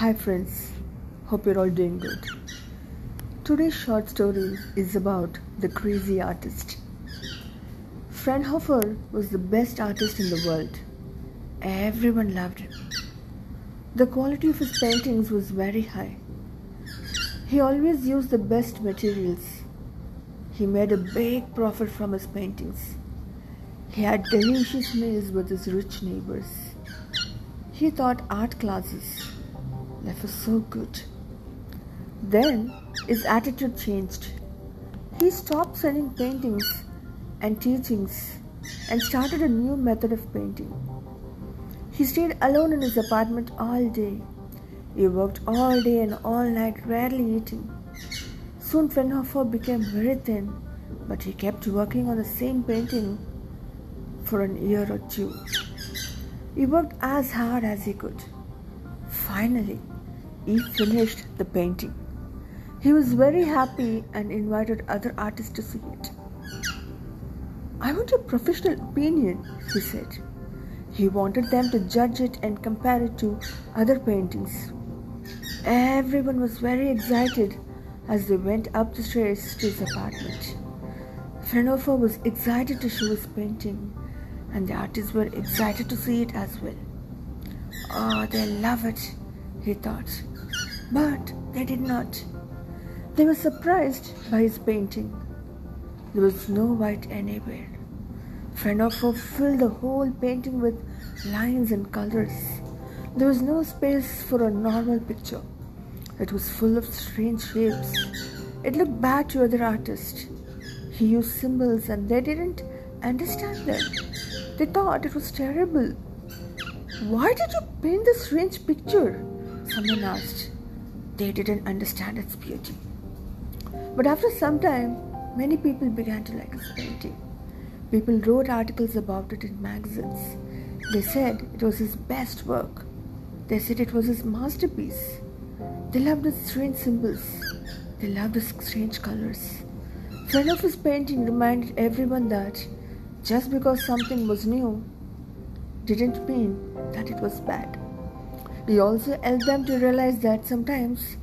Hi, friends. Hope you're all doing good. Today's short story is about the crazy artist. Fraunhofer was the best artist in the world. Everyone loved him. The quality of his paintings was very high. He always used the best materials. He made a big profit from his paintings. He had delicious meals with his rich neighbors. He taught art classes. Life was so good. Then his attitude changed. He stopped selling paintings and teachings and started a new method of painting. He stayed alone in his apartment all day. He worked all day and all night, rarely eating. Soon Fraunhofer became very thin, but he kept working on the same painting for an year or two. He worked as hard as he could. Finally, he finished the painting. He was very happy and invited other artists to see it. I want a professional opinion, he said. He wanted them to judge it and compare it to other paintings. Everyone was very excited as they went up the stairs to his apartment. Fraunhofer was excited to show his painting and the artists were excited to see it as well. Oh, they love it, he thought. But they did not. They were surprised by his painting. There was no white anywhere. Fraunhofer filled the whole painting with lines and colors. There was no space for a normal picture. It was full of strange shapes. It looked bad to other artists. He used symbols and they didn't understand them. They thought it was terrible. Why did you paint this strange picture? Someone asked. They didn't understand its beauty. But after some time, many people began to like his painting. People wrote articles about it in magazines. They said it was his best work. They said it was his masterpiece. They loved his strange symbols. They loved his strange colors. Friend of his painting reminded everyone that just because something was new didn't mean that it was bad. We also help them to realize that sometimes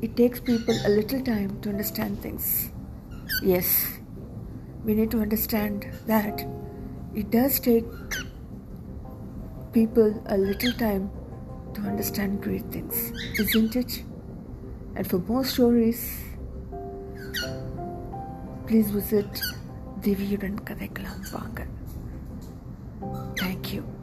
it takes people a little time to understand things. Yes, we need to understand that it does take people a little time to understand great things, isn't it? And for more stories, please visit Diviyudan Kathekalam Vangan. Thank you.